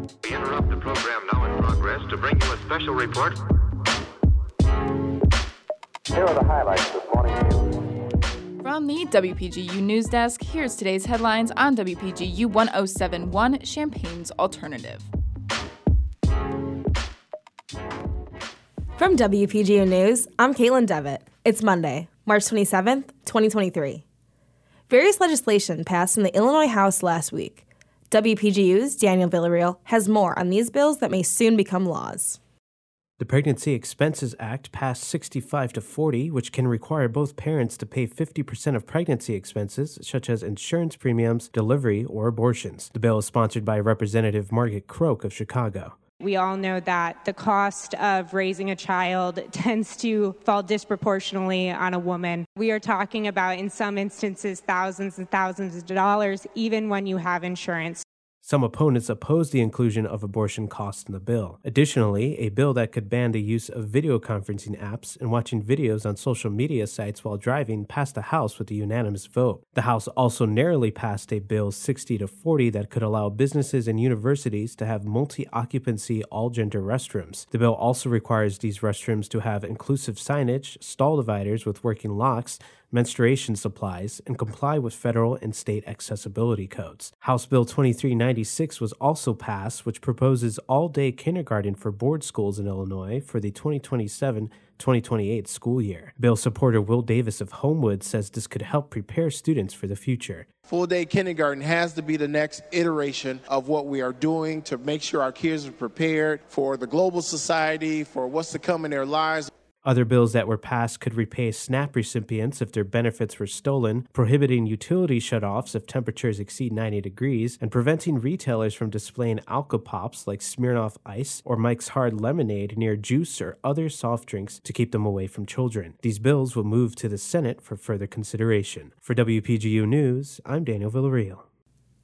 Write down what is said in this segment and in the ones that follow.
We interrupt the program now in progress to bring you a special report. Here are the highlights this morning's news. From the WPGU News Desk, here's today's headlines on WPGU 1071 Champaign's Alternative. From WPGU News, I'm Kaitlyn Devitt. It's Monday, March 27th, 2023. Various legislation passed in the Illinois House last week. WPGU's Daniel Villarreal has more on these bills that may soon become laws. The Pregnancy Expenses Act passed 65 to 40, which can require both parents to pay 50% of pregnancy expenses, such as insurance premiums, delivery, or abortions. The bill is sponsored by Representative Margaret Croke of Chicago. We all know that the cost of raising a child tends to fall disproportionately on a woman. We are talking about, in some instances, thousands and thousands of dollars, even when you have insurance. Some opponents oppose the inclusion of abortion costs in the bill. Additionally, a bill that could ban the use of video conferencing apps and watching videos on social media sites while driving passed the House with a unanimous vote. The House also narrowly passed a bill 60 to 40 that could allow businesses and universities to have multi occupancy all gender restrooms. The bill also requires these restrooms to have inclusive signage, stall dividers with working locks, menstruation supplies, and comply with federal and state accessibility codes. House Bill 2396 was also passed, which proposes all day kindergarten for board schools in Illinois for the 2027 2028 school year. Bill supporter Will Davis of Homewood says this could help prepare students for the future. Full day kindergarten has to be the next iteration of what we are doing to make sure our kids are prepared for the global society, for what's to come in their lives. Other bills that were passed could repay SNAP recipients if their benefits were stolen, prohibiting utility shutoffs if temperatures exceed 90 degrees, and preventing retailers from displaying alcopops like Smirnoff Ice or Mike's Hard Lemonade near juice or other soft drinks to keep them away from children. These bills will move to the Senate for further consideration. For WPGU News, I'm Daniel Villarreal.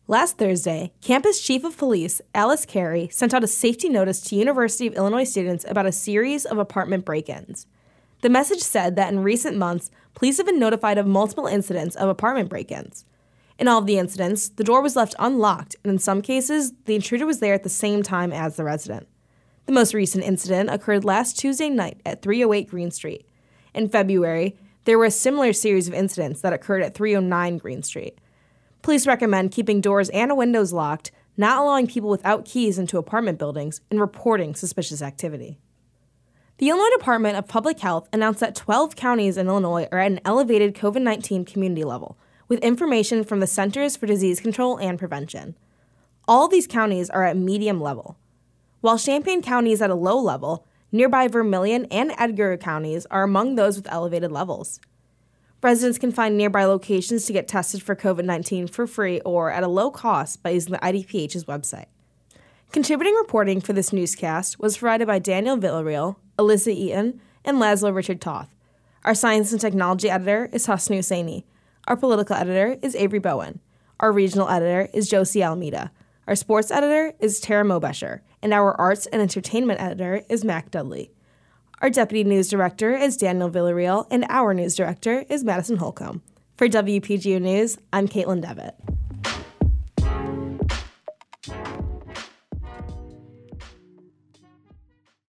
Last Thursday, campus chief of police Alice Cary sent out a safety notice to University of Illinois students about a series of apartment break-ins. The message said that in recent months, police have been notified of multiple incidents of apartment break-ins. In all of the incidents, the door was left unlocked, and in some cases, the intruder was there at the same time as the resident. The most recent incident occurred last Tuesday night at 308 Green Street. In February, there were a similar series of incidents that occurred at 309 Green Street. Police recommend keeping doors and windows locked, not allowing people without keys into apartment buildings, and reporting suspicious activity. The Illinois Department of Public Health announced that 12 counties in Illinois are at an elevated COVID 19 community level, with information from the Centers for Disease Control and Prevention. All these counties are at medium level. While Champaign County is at a low level, nearby Vermilion and Edgar counties are among those with elevated levels. Residents can find nearby locations to get tested for COVID 19 for free or at a low cost by using the IDPH's website. Contributing reporting for this newscast was provided by Daniel Villarreal, Elissa Eaton, and Laszlo Richard Toth. Our science and technology editor is Husnu Saini. Our political editor is Avery Bowen. Our regional editor is Josie Almeida. Our sports editor is Tara Mobesher. And our arts and entertainment editor is Mac Dudley. Our deputy news director is Daniel Villarreal, and our news director is Madison Holcomb. For WPGU News, I'm Kaitlyn Devitt.